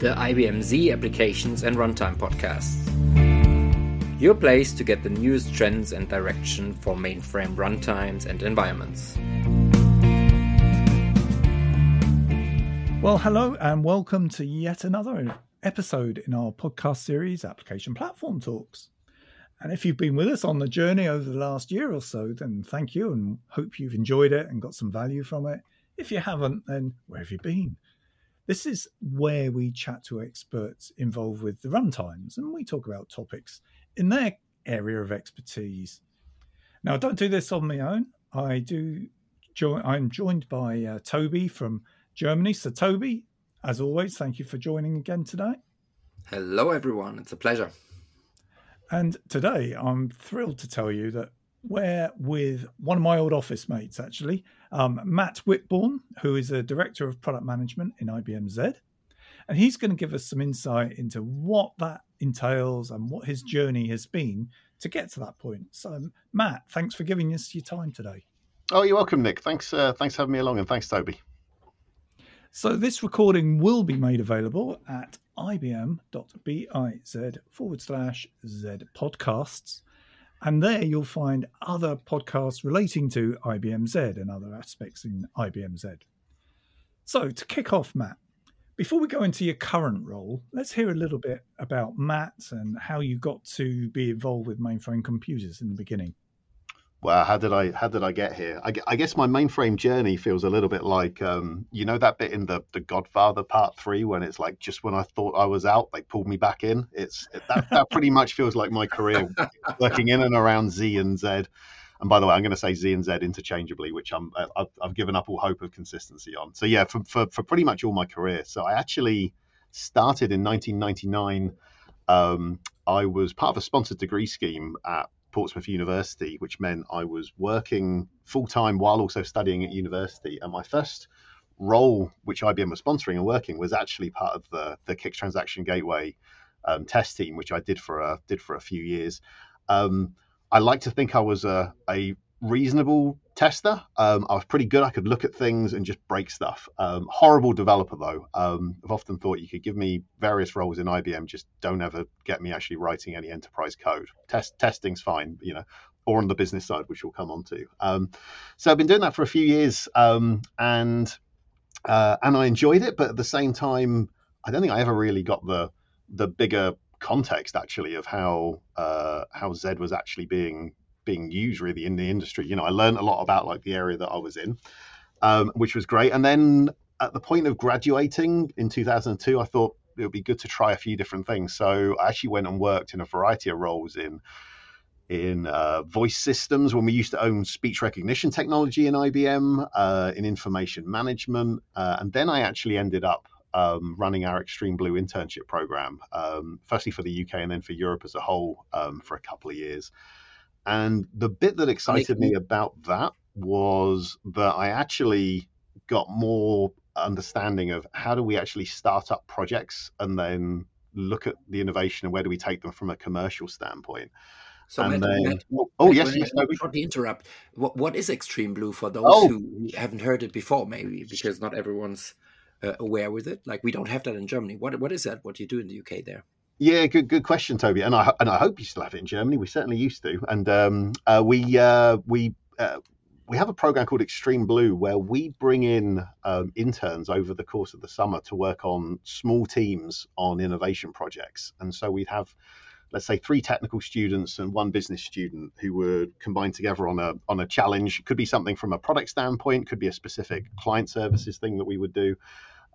the IBM Z Applications and Runtime Podcast. Your place to get the newest trends and direction for mainframe runtimes and environments. Well, hello and welcome to yet another episode in our podcast series, Application Platform Talks. And if you've been with us on the journey over the last year or so, then thank you and hope you've enjoyed it and got some value from it. If you haven't, then where have you been? This is where we chat to experts involved with the runtimes and we talk about topics in their area of expertise. Now, I don't do this on my own. I do. Join, I'm joined by uh, Toby from Germany. So, Toby, as always, thank you for joining again today. Hello, everyone. It's a pleasure. And today I'm thrilled to tell you that we're with one of my old office mates, actually, um, Matt Whitbourne, who is a director of product management in IBM Z. And he's going to give us some insight into what that entails and what his journey has been to get to that point. So, Matt, thanks for giving us your time today. Oh, you're welcome, Nick. Thanks, uh, thanks for having me along, and thanks, Toby. So, this recording will be made available at ibm.biz forward slash Z podcasts. And there you'll find other podcasts relating to IBM Z and other aspects in IBM Z. So, to kick off, Matt, before we go into your current role, let's hear a little bit about Matt and how you got to be involved with mainframe computers in the beginning well, how did I how did I get here? I, I, guess my mainframe journey feels a little bit like um, you know that bit in the the Godfather Part Three when it's like just when I thought I was out, they pulled me back in. It's that that pretty much feels like my career working in and around Z and Z. And by the way, I'm going to say Z and Z interchangeably, which I'm I've, I've given up all hope of consistency on. So yeah, for, for for pretty much all my career. So I actually started in 1999. Um, I was part of a sponsored degree scheme at Portsmouth University, which meant I was working full time while also studying at university. And my first role, which IBM was sponsoring and working, was actually part of the the CICS Transaction Gateway um, test team, which I did for a did for a few years. Um, I like to think I was a, a reasonable tester. Um, I was pretty good. I could look at things and just break stuff. Um, horrible developer though. Um, I've often thought you could give me various roles in IBM, just don't ever get me actually writing any enterprise code. Test testing's fine, you know, or on the business side, which we'll come on to. Um, so I've been doing that for a few years, um, and uh, and I enjoyed it, but at the same time, I don't think I ever really got the the bigger context actually of how uh, how Z was actually being being used really in the industry. You know, I learned a lot about like the area that I was in, um, which was great. And then at the point of graduating in 2002, I thought it would be good to try a few different things. So I actually went and worked in a variety of roles in in uh, voice systems when we used to own speech recognition technology in IBM, uh, in information management, uh, and then I actually ended up um, running our Extreme Blue internship program, um, firstly for the UK and then for Europe as a whole um, for a couple of years. And the bit that excited me about that was that I actually got more understanding of how do we actually start up projects and then look at the innovation and where do we take them from a commercial standpoint. So, Matt, then, Matt, oh Matt, yes, yes. Shortly interrupt. What what is Extreme Blue for those oh. who haven't heard it before? Maybe because not everyone's uh, aware with it. Like we don't have that in Germany. What what is that? What do you do in the UK there? Yeah, good good question, Toby. And I and I hope you still have it in Germany. We certainly used to, and um, uh, we uh, we. Uh, we have a program called Extreme Blue where we bring in um, interns over the course of the summer to work on small teams on innovation projects. And so we'd have, let's say, three technical students and one business student who would combine together on a on a challenge. Could be something from a product standpoint, could be a specific client services thing that we would do.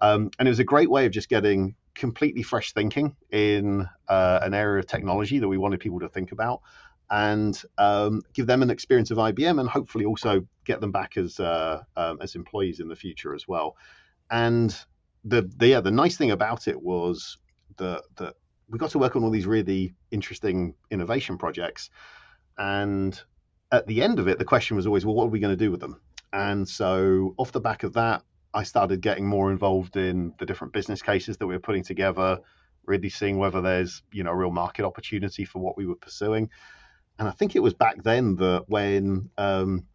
Um, and it was a great way of just getting completely fresh thinking in uh, an area of technology that we wanted people to think about and um, give them an experience of IBM and hopefully also get them back as uh, um, as employees in the future as well. And the, the yeah the nice thing about it was that that we got to work on all these really interesting innovation projects, and at the end of it, the question was always, well, what are we going to do with them? And so off the back of that, I started getting more involved in the different business cases that we were putting together, really seeing whether there's you know a real market opportunity for what we were pursuing. And I think it was back then that when um,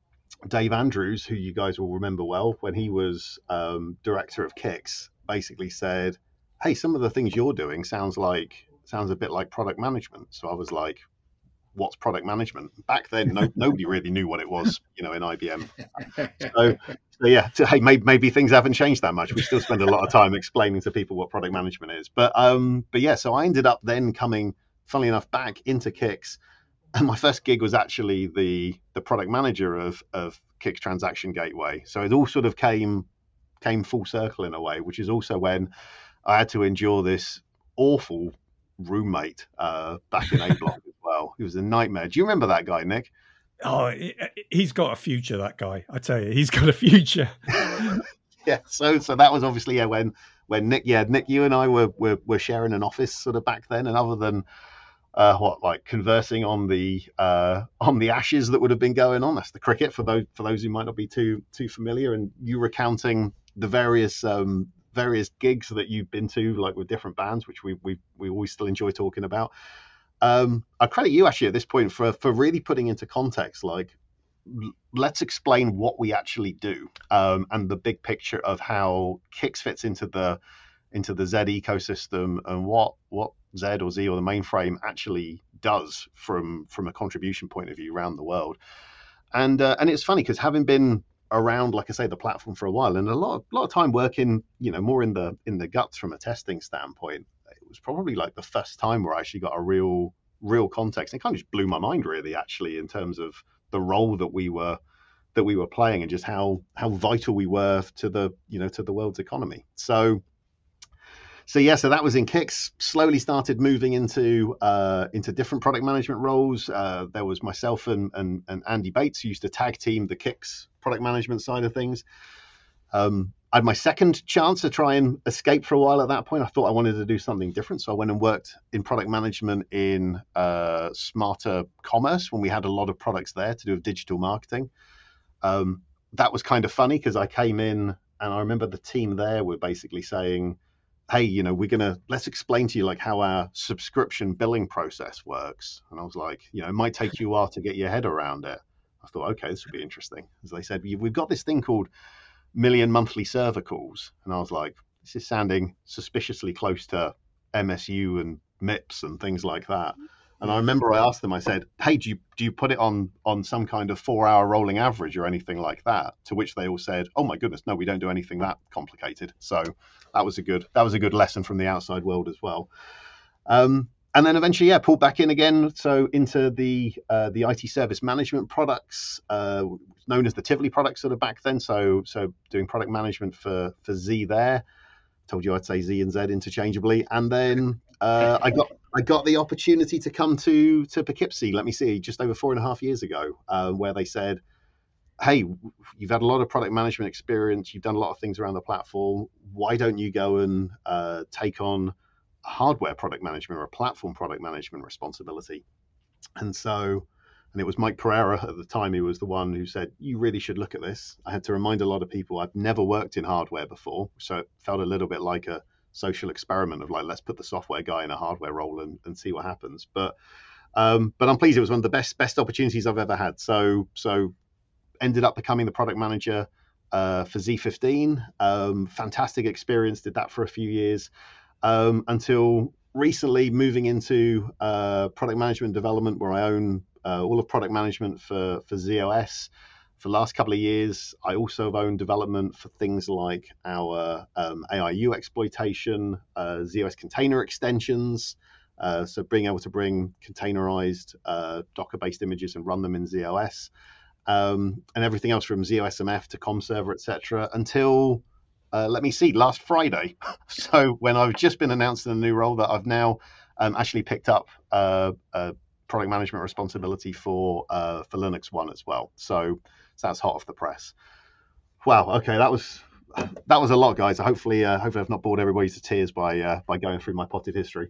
Dave Andrews, who you guys will remember well, when he was um, director of CICS, basically said, hey, some of the things you're doing sounds like sounds a bit like product management. So I was like, what's product management? Back then, no, nobody really knew what it was, you know, in IBM. So, so yeah, so, hey, maybe, maybe, things haven't changed that much. We still spend a lot of time explaining to people what product management is. But um, but yeah, so I ended up then coming, funnily enough, back into CICS. And my first gig was actually the the product manager of of CICS Transaction Gateway. So it all sort of came came full circle in a way, which is also when I had to endure this awful roommate uh, back in A block. He was a nightmare. Do you remember that guy, Nick? Oh, he's got a future. That guy, I tell you, he's got a future. yeah. So, so that was obviously yeah when when Nick, yeah, Nick, you and I were were, were sharing an office sort of back then, and other than uh, what like conversing on the uh, on the ashes that would have been going on. That's the cricket for those for those who might not be too too familiar, and you recounting the various um, various gigs that you've been to, like with different bands, which we we we always still enjoy talking about. Um, I credit you actually at this point for for really putting into context, like let's explain what we actually do um, and the big picture of how CICS fits into the into the Z ecosystem and what what Z or Z or the mainframe actually does from from a contribution point of view around the world. And uh, and it's funny because having been around, like I say, the platform for a while, and a lot of, lot of time working, you know, more in the in the guts from a testing standpoint. Was probably like the first time where I actually got a real real context. It kind of just blew my mind, really, actually, in terms of the role that we were that we were playing and just how how vital we were to the you know to the world's economy. So so yeah, so that was in CICS. Slowly started moving into uh, into different product management roles. Uh, there was myself and, and, and Andy Bates who used to tag team the CICS product management side of things. Um, I had my second chance to try and escape for a while at that point. I thought I wanted to do something different, so I went and worked in product management in uh, smarter commerce when we had a lot of products there to do with digital marketing. Um, that was kind of funny because I came in and I remember the team there were basically saying hey, you know, we're gonna let's explain to you like how our subscription billing process works. And I was like, you know, it might take you a while to get your head around it. I thought, okay, this would be interesting. As they said, we've got this thing called million monthly server calls, and I was like, this is sounding suspiciously close to MSU and MIPS and things like that. And I remember I asked them, I said, "Hey, do you do you put it on on some kind of four hour rolling average or anything like that?" To which they all said, "Oh my goodness, no, we don't do anything that complicated." So that was a good that was a good lesson from the outside world as well. Um, and then eventually, yeah, pulled back in again. So into the uh, the IT service management products, uh, known as the Tivoli products, sort of back then. So so doing product management for for Z there. Told you I'd say Z and Z interchangeably, and then uh, I got I got the opportunity to come to to Poughkeepsie. Let me see, just over four and a half years ago, uh, where they said, "Hey, you've had a lot of product management experience. You've done a lot of things around the platform. Why don't you go and uh, take on hardware product management or a platform product management responsibility?" And so, and it was Mike Pereira at the time who was the one who said, "You really should look at this." I had to remind a lot of people I've never worked in hardware before, so it felt a little bit like a social experiment of like let's put the software guy in a hardware role and, and see what happens. But um, but I'm pleased it was one of the best best opportunities I've ever had. So so ended up becoming the product manager uh, for Z15. Um, fantastic experience. Did that for a few years um, until recently moving into uh, product management development where I own uh, all of product management for for ZOS for the last couple of years, I also have owned development for things like our um, AIU exploitation, uh, ZOS container extensions. Uh, so being able to bring containerized uh, Docker-based images and run them in ZOS, um, and everything else from ZOSMF to COM server, etc. Until uh, let me see, last Friday. so when I've just been announced in a new role that I've now um, actually picked up uh, product management responsibility for uh, for Linux One as well. So so that's hot off the press. Wow. Okay, that was that was a lot, guys. Hopefully, uh, hopefully, I've not bored everybody to tears by uh, by going through my potted history.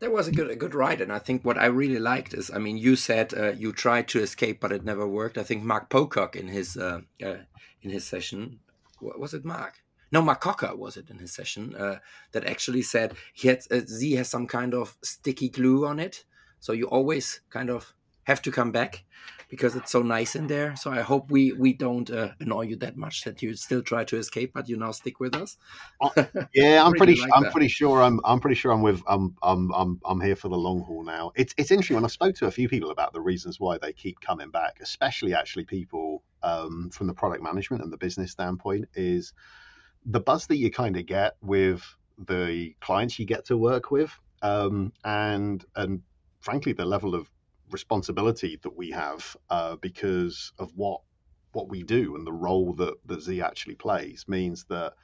That was a good a good ride, and I think what I really liked is, I mean, you said uh, you tried to escape, but it never worked. I think Mark Pocock in his uh, uh, in his session was it Mark? No, Mark Cocker was it in his session uh, that actually said he had Z has some kind of sticky glue on it, so you always kind of have to come back because it's so nice in there. So I hope we we don't uh, annoy you that much that you still try to escape, but you now stick with us. Uh, yeah, I'm pretty. Like I'm that. pretty sure. I'm. I'm pretty sure. I'm with. I'm. I'm. I'm. I'm here for the long haul now. It's. It's interesting when I spoke to a few people about the reasons why they keep coming back, especially actually people um, from the product management and the business standpoint, is the buzz that you kind of get with the clients you get to work with, um, and and frankly the level of responsibility that we have uh, because of what what we do and the role that, that Z actually plays means that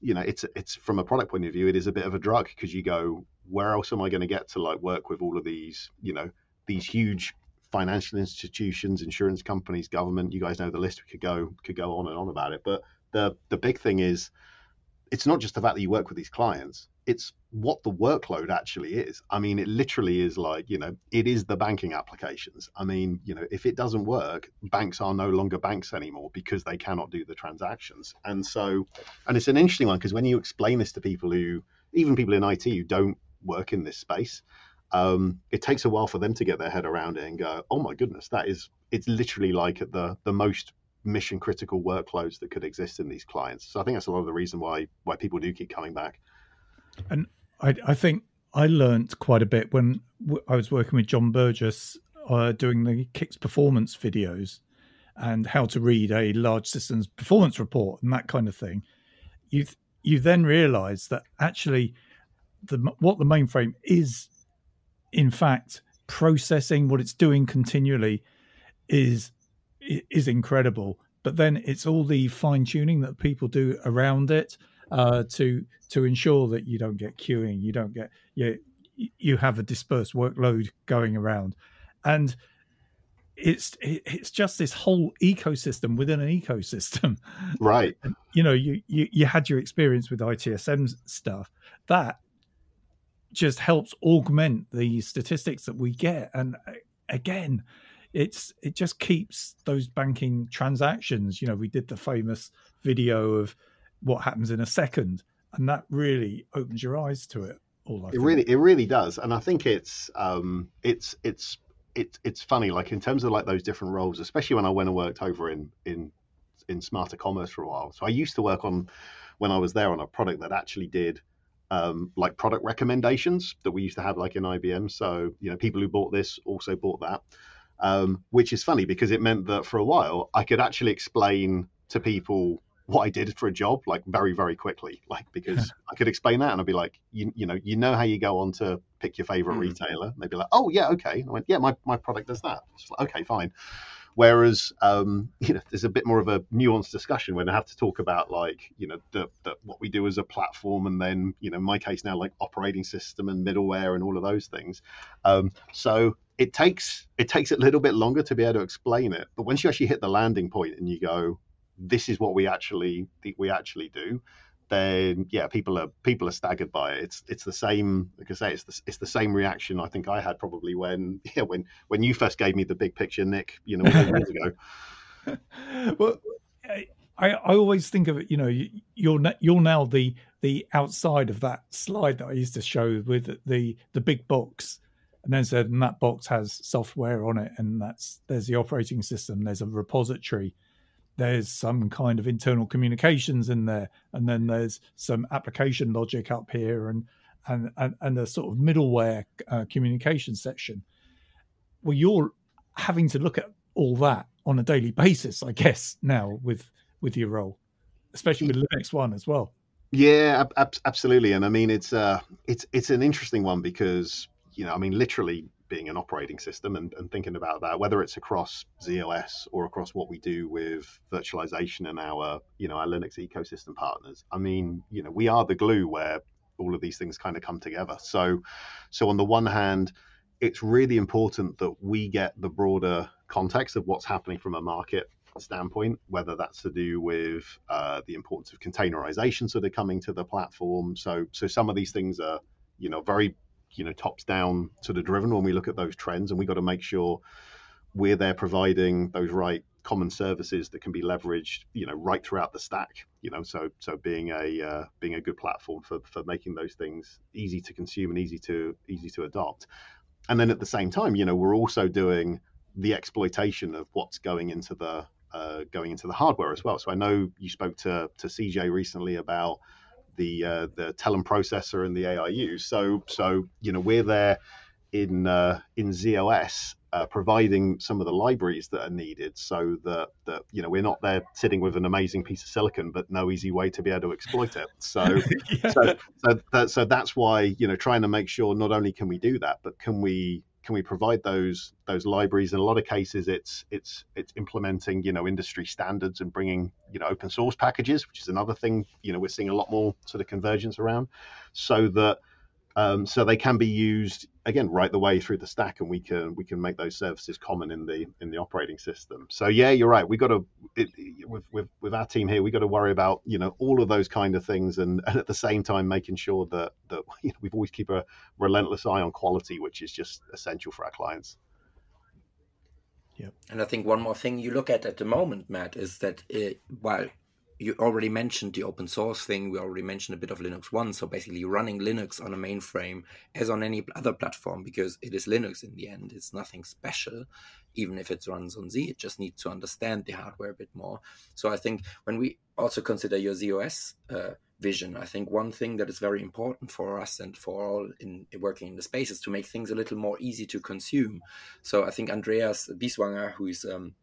you know it's it's from a product point of view it is a bit of a drug because you go where else am I going to get to like work with all of these you know these huge financial institutions insurance companies government you guys know the list we could go could go on and on about it. But the the big thing is it's not just the fact that you work with these clients it's what the workload actually is. I mean it literally is like you know it is the banking applications. I mean you know if it doesn't work banks are no longer banks anymore because they cannot do the transactions. And so and it's an interesting one because when you explain this to people who even people in it who don't work in this space um, it takes a while for them to get their head around it and go oh my goodness that is it's literally like the the most mission critical workloads that could exist in these clients. So I think that's a lot of the reason why why people do keep coming back. And I, I think I learned quite a bit when I was working with John Burgess uh, doing the CICS performance videos and how to read a large systems performance report and that kind of thing. You you then realise that actually the what the mainframe is in fact processing what it's doing continually is is incredible. But then it's all the fine tuning that people do around it uh, to to ensure that you don't get queuing, you don't get you you have a dispersed workload going around, and it's it's just this whole ecosystem within an ecosystem. Right. You know, you, you you had your experience with ITSM stuff that just helps augment the statistics that we get, and uh, again, it's it just keeps those banking transactions. You know, we did the famous video of what happens in a second, and that really opens your eyes to it. All it really, it really does, and I think it's um, it's it's it's it's funny. Like in terms of like those different roles, especially when I went and worked over in in in smarter commerce for a while. So I used to work on when I was there on a product that actually did um, like product recommendations that we used to have like in IBM. So you know, people who bought this also bought that um, which is funny because it meant that for a while I could actually explain to people what I did for a job like very very quickly. Like because I could explain that and I'd be like you you know you know how you go on to pick your favorite mm. retailer? And they'd be like oh yeah okay. And I went yeah my, my product does that. Like, okay fine. Whereas um, you know there's a bit more of a nuanced discussion when I have to talk about like you know the, the, what we do as a platform and then you know in my case now like operating system and middleware and all of those things. Um, so it takes it takes a little bit longer to be able to explain it but once you actually hit the landing point and you go this is what we actually we actually do then yeah people are people are staggered by it. It's it's the same like i say it's the, it's the same reaction i think i had probably when yeah when when you first gave me the big picture nick you know years ago. Well I, I always think of it, you know, you're you're now the the outside of that slide that I used to show with the the big box and then said, and that box has software on it, and that's there's the operating system, there's a repository, there's some kind of internal communications in there, and then there's some application logic up here, and and and, and a sort of middleware uh, communication section. Well, you're having to look at all that on a daily basis, I guess, now with with your role, especially with Linux One as well. Yeah, ab- absolutely, and I mean it's uh it's it's an interesting one because you know, I mean, literally being an operating system and, and thinking about that, whether it's across ZOS or across what we do with virtualization and our, you know, our Linux ecosystem partners. I mean, you know, we are the glue where all of these things kind of come together. So, so on the one hand, it's really important that we get the broader context of what's happening from a market standpoint, whether that's to do with uh, the importance of containerization sort of coming to the platform. So, so some of these things are, you know, very you know tops down sort of driven when we look at those trends, and we got to make sure we're there providing those right common services that can be leveraged, you know, right throughout the stack. You know, so so being a uh, being a good platform for for making those things easy to consume and easy to easy to adopt. And then at the same time, you know, we're also doing the exploitation of what's going into the uh, going into the hardware as well. So I know you spoke to to CJ recently about the uh, the Telum processor and the AIU. So so you know we're there in uh, in ZOS uh, providing some of the libraries that are needed so that, that you know we're not there sitting with an amazing piece of silicon but no easy way to be able to exploit it so yeah. so so, that, so that's why you know trying to make sure not only can we do that but can we can we provide those those libraries? In a lot of cases it's it's it's implementing you know industry standards and bringing you know open source packages which is another thing you know we're seeing a lot more sort of convergence around. So that um, so they can be used again right the way through the stack, and we can we can make those services common in the in the operating system. So yeah, you're right. We got to with, with with our team here, we got to worry about you know all of those kind of things, and, and at the same time making sure that that you know, we've always keep a relentless eye on quality, which is just essential for our clients. Yeah, and I think one more thing you look at at the moment, Matt, is that it, while you already mentioned the open source thing. We already mentioned a bit of Linux One. So basically, running Linux on a mainframe as on any other platform because it is Linux in the end. It's nothing special, even if it runs on Z. It just needs to understand the hardware a bit more. So I think when we also consider your ZOS uh, vision, I think one thing that is very important for us and for all in working in the space is to make things a little more easy to consume. So I think Andreas Bieswanger, who is um,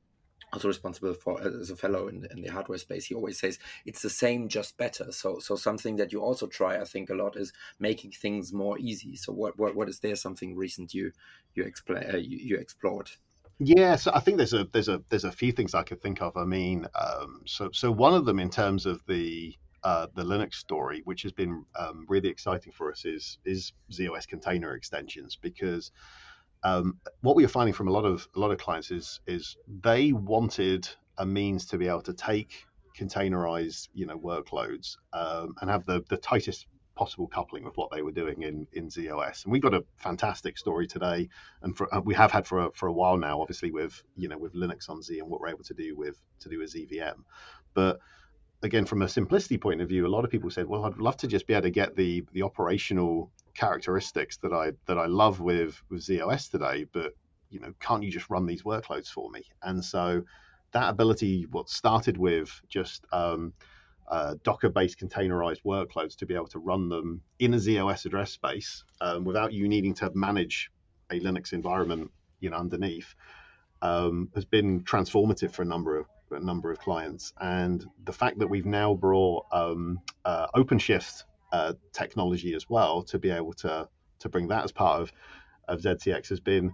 also responsible for as a fellow in, in the hardware space he always says it's the same just better. So so something that you also try i think a lot is making things more easy. So what what, what is there something recent you you explain uh, you, you explored? Yeah, so I think there's a there's a there's a few things I could think of. I mean, um, so so one of them in terms of the uh, the Linux story, which has been um, really exciting for us, is is ZOS container extensions because um, what we are finding from a lot of a lot of clients is is they wanted a means to be able to take containerized you know workloads um, and have the the tightest possible coupling with what they were doing in in ZOS. And we've got a fantastic story today, and for, uh, we have had for a, for a while now, obviously with you know with Linux on Z and what we're able to do with to do with ZVM. But again, from a simplicity point of view, a lot of people said, "Well, I'd love to just be able to get the the operational characteristics that I that I love with with ZOS today, but you know, can't you just run these workloads for me? And so that ability, what started with just um, uh, Docker-based containerized workloads to be able to run them in a ZOS address space um, without you needing to manage a Linux environment, you know, underneath, um, has been transformative for a number of a number of clients. And the fact that we've now brought um, uh, OpenShift uh, technology as well to be able to to bring that as part of of ZCX has been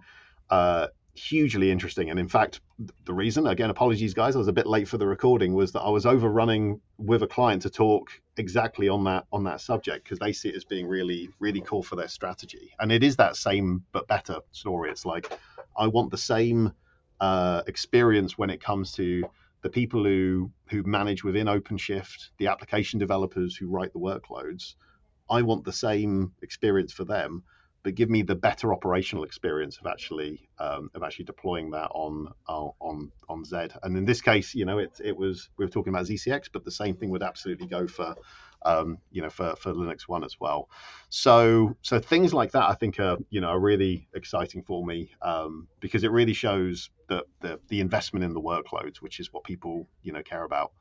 uh, hugely interesting. And in fact, the reason, again, apologies, guys, I was a bit late for the recording, was that I was overrunning with a client to talk exactly on that on that subject because they see it as being really really cool for their strategy. And it is that same but better story. It's like I want the same uh, experience when it comes to the people who who manage within OpenShift, the application developers who write the workloads, I want the same experience for them, but give me the better operational experience of actually um, of actually deploying that on on on Z. And in this case, you know, it it was we were talking about ZCX, but the same thing would absolutely go for um, you know, for, for Linux One as well. So so things like that, I think, are you know, are really exciting for me um, because it really shows that the, the investment in the workloads, which is what people you know care about.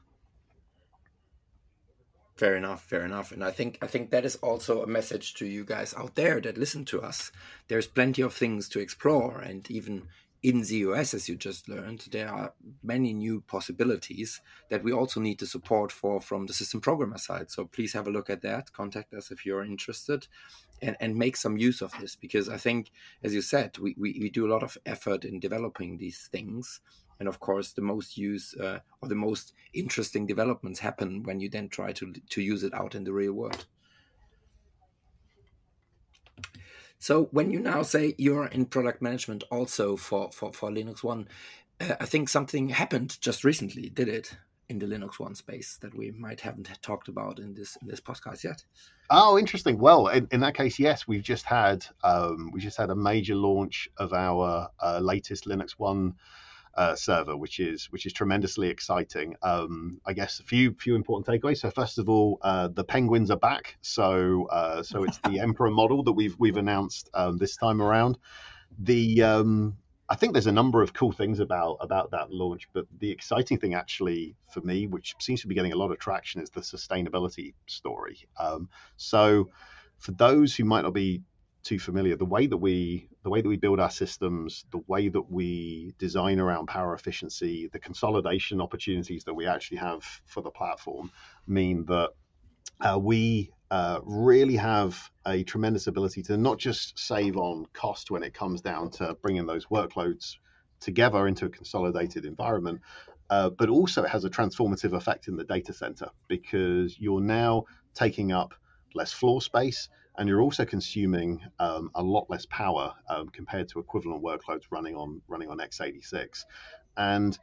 Fair enough, fair enough. And I think I think that is also a message to you guys out there that listen to us. There's plenty of things to explore and even in ZOS, as you just learned, there are many new possibilities that we also need the support for from the system programmer side. So please have a look at that. Contact us if you're interested and, and make some use of this because I think, as you said, we, we, we do a lot of effort in developing these things. And of course, the most use uh, or the most interesting developments happen when you then try to, to use it out in the real world. So when you now say you're in product management also for for, for Linux One, uh, I think something happened just recently, did it? In the Linux One space that we might haven't talked about in this in this podcast yet. Oh, interesting. Well, in, in that case, yes, we've just had um, we just had a major launch of our uh, latest Linux One uh, server, which is which is tremendously exciting. Um, I guess a few few important takeaways. So first of all, uh, the penguins are back. So uh, so it's the Emperor model that we've we've announced um, this time around. The um, I think there's a number of cool things about about that launch, but the exciting thing actually for me, which seems to be getting a lot of traction, is the sustainability story. Um, so, for those who might not be too familiar, the way that we the way that we build our systems, the way that we design around power efficiency, the consolidation opportunities that we actually have for the platform mean that uh, we uh, really have a tremendous ability to not just save on cost when it comes down to bringing those workloads together into a consolidated environment, uh, but also it has a transformative effect in the data center because you're now taking up less floor space and you're also consuming um, a lot less power um, compared to equivalent workloads running on running on x86 and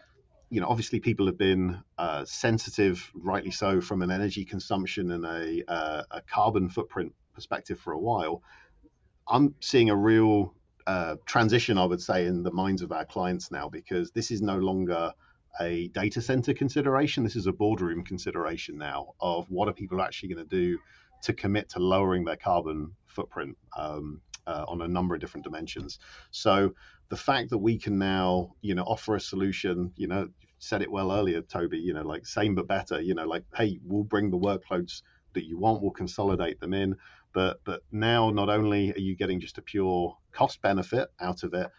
you know, obviously people have been uh, sensitive, rightly so, from an energy consumption and a, uh, a, carbon footprint perspective for a while. I'm seeing a real uh, transition, I would say, in the minds of our clients now because this is no longer a data center consideration. This is a boardroom consideration now of what are people actually going to do to commit to lowering their carbon footprint um, uh, on a number of different dimensions. So the fact that we can now, you know, offer a solution, you know, said it well earlier, Toby, you know, like same but better, you know, like, hey, we'll bring the workloads that you want, we'll consolidate them in. But but now not only are you getting just a pure cost benefit out of it,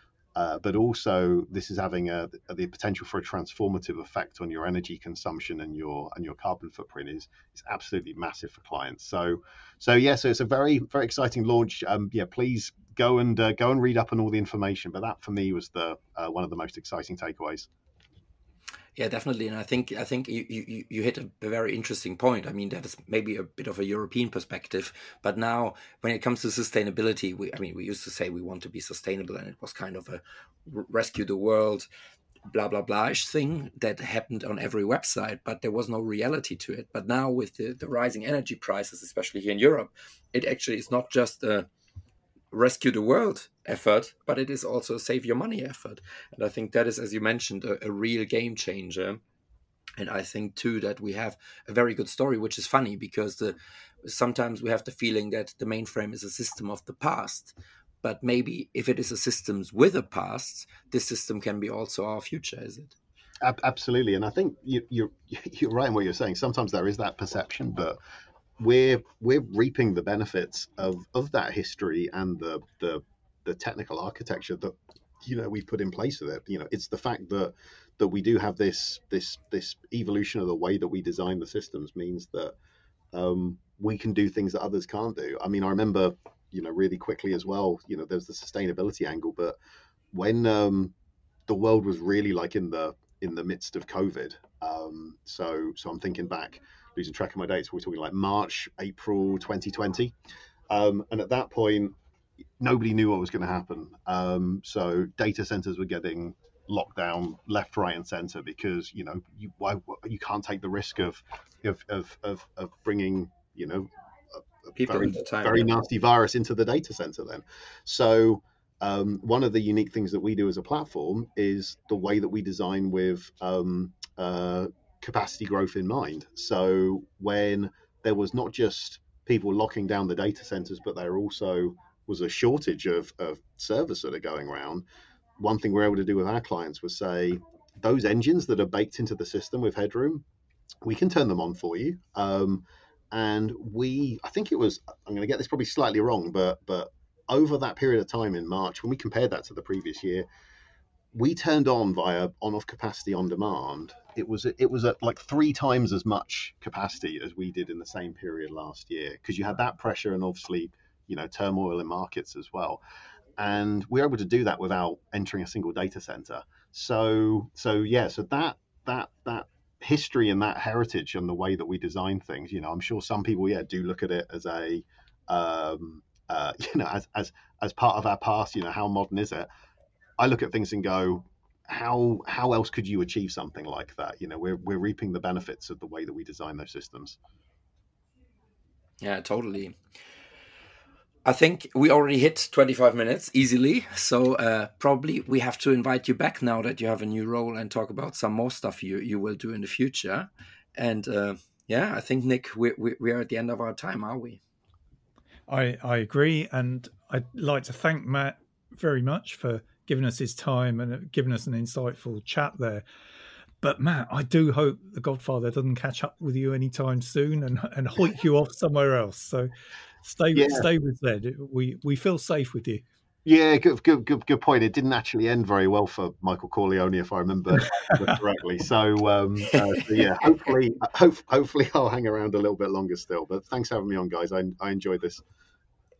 uh, but also this is having a, the potential for a transformative effect on your energy consumption and your and your carbon footprint is is absolutely massive for clients. So so yeah, so it's a very very exciting launch. Um, yeah, please go and uh, go and read up on all the information. But that for me was the uh, one of the most exciting takeaways. Yeah, definitely, and I think I think you, you, you hit a, very interesting point. I mean, that is maybe a bit of a European perspective, but now when it comes to sustainability, we I mean, we used to say we want to be sustainable, and it was kind of a rescue the world, blah blah blah thing that happened on every website, but there was no reality to it. But now with the, the rising energy prices, especially here in Europe, it actually is not just a rescue the world effort, but it is also a save your money effort. And I think that is, as you mentioned, a, a, real game changer. And I think too that we have a very good story, which is funny because the sometimes we have the feeling that the mainframe is a system of the past. But maybe if it is a system with a past, this system can be also our future, is it? Absolutely, and I think you, you're you're right in what you're saying. Sometimes there is that perception, but we're we're reaping the benefits of of that history and the the the technical architecture that you know we put in place with it. You know, it's the fact that that we do have this this this evolution of the way that we design the systems means that um, we can do things that others can't do. I mean, I remember you know really quickly as well. You know, there's the sustainability angle, but when um, the world was really like in the in the midst of COVID, um, so so I'm thinking back losing track of my dates. We're talking like March, April 2020. Um, and at that point, nobody knew what was going to happen. Um, so data centers were getting locked down left, right, and center because you know you why, you can't take the risk of of of of, of bringing you know a, a very time, very yeah. nasty virus into the data center. Then, so. Um, one of the unique things that we do as a platform is the way that we design with um, uh, capacity growth in mind. So when there was not just people locking down the data centers, but there also was a shortage of, of servers that are going around, one thing we're able to do with our clients was say, those engines that are baked into the system with headroom, we can turn them on for you. Um, and we, I think it was, I'm going to get this probably slightly wrong, but but over that period of time in March, when we compared that to the previous year, we turned on via on-off capacity on demand. It was it was at like three times as much capacity as we did in the same period last year because you had that pressure and obviously you know turmoil in markets as well, and we were able to do that without entering a single data center. So so yeah, so that that that history and that heritage and the way that we design things, you know, I'm sure some people yeah do look at it as a um, uh, you know as as as part of our past. You know, how modern is it? I look at things and go, how how else could you achieve something like that? You know, we're we're reaping the benefits of the way that we design those systems. Yeah, totally. I think we already hit 25 minutes easily, so uh, probably we have to invite you back now that you have a new role and talk about some more stuff you you will do in the future. And uh, yeah, I think Nick, we, we we are at the end of our time, are we? I I agree, and I'd like to thank Matt very much for giving us his time and giving us an insightful chat there. But Matt, I do hope the Godfather doesn't catch up with you anytime soon and and hoik you off somewhere else. So stay yeah. stay with Zed. We we feel safe with you. Yeah, good, good, good, good point. It didn't actually end very well for Michael Corleone, if I remember correctly. So, um, uh, so, yeah, hopefully, hope, hopefully, I'll hang around a little bit longer still. But thanks for having me on, guys. I, I enjoyed this.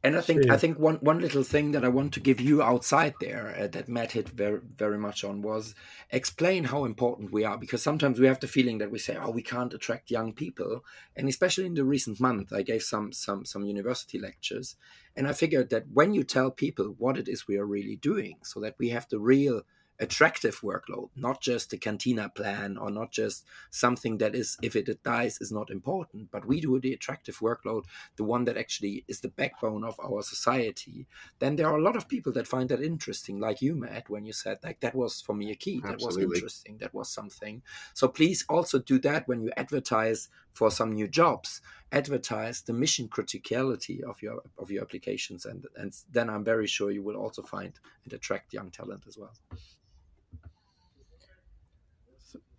And I think I think one one little thing that I want to give you outside there uh, that Matt hit very very much on was explain how important we are because sometimes we have the feeling that we say oh we can't attract young people. And especially in the recent month I gave some some some university lectures and I figured that when you tell people what it is we are really doing so that we have the real attractive workload, not just the cantina plan or not just something that is, if it dies, is not important, but we do the attractive workload, the one that actually is the backbone of our society, then there are a lot of people that find that interesting, like you, Matt, when you said like that was for me a key, that was interesting, that was something. So please also do that when you advertise for some new jobs. Advertise the mission criticality of your of your applications and and then i'm very sure you will also find and attract young talent as well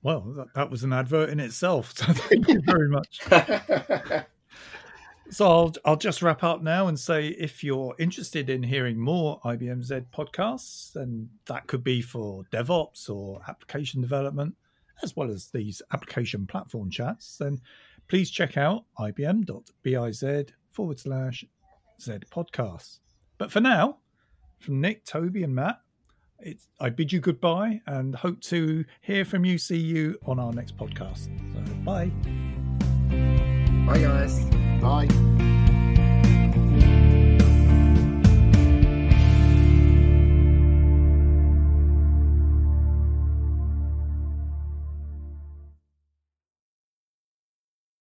well, that, that was an advert in itself. So thank you very much. so I'll I'll just wrap up now and say if you're interested in hearing more IBM Z podcasts, then that could be for DevOps or application development, as well as these application platform chats, then please check out ibm.biz forward slash Z podcasts. But for now, from Nick, Toby, and Matt, it's, I bid you goodbye and hope to hear from you, see you on our next podcast. So, bye. Bye, guys. Bye.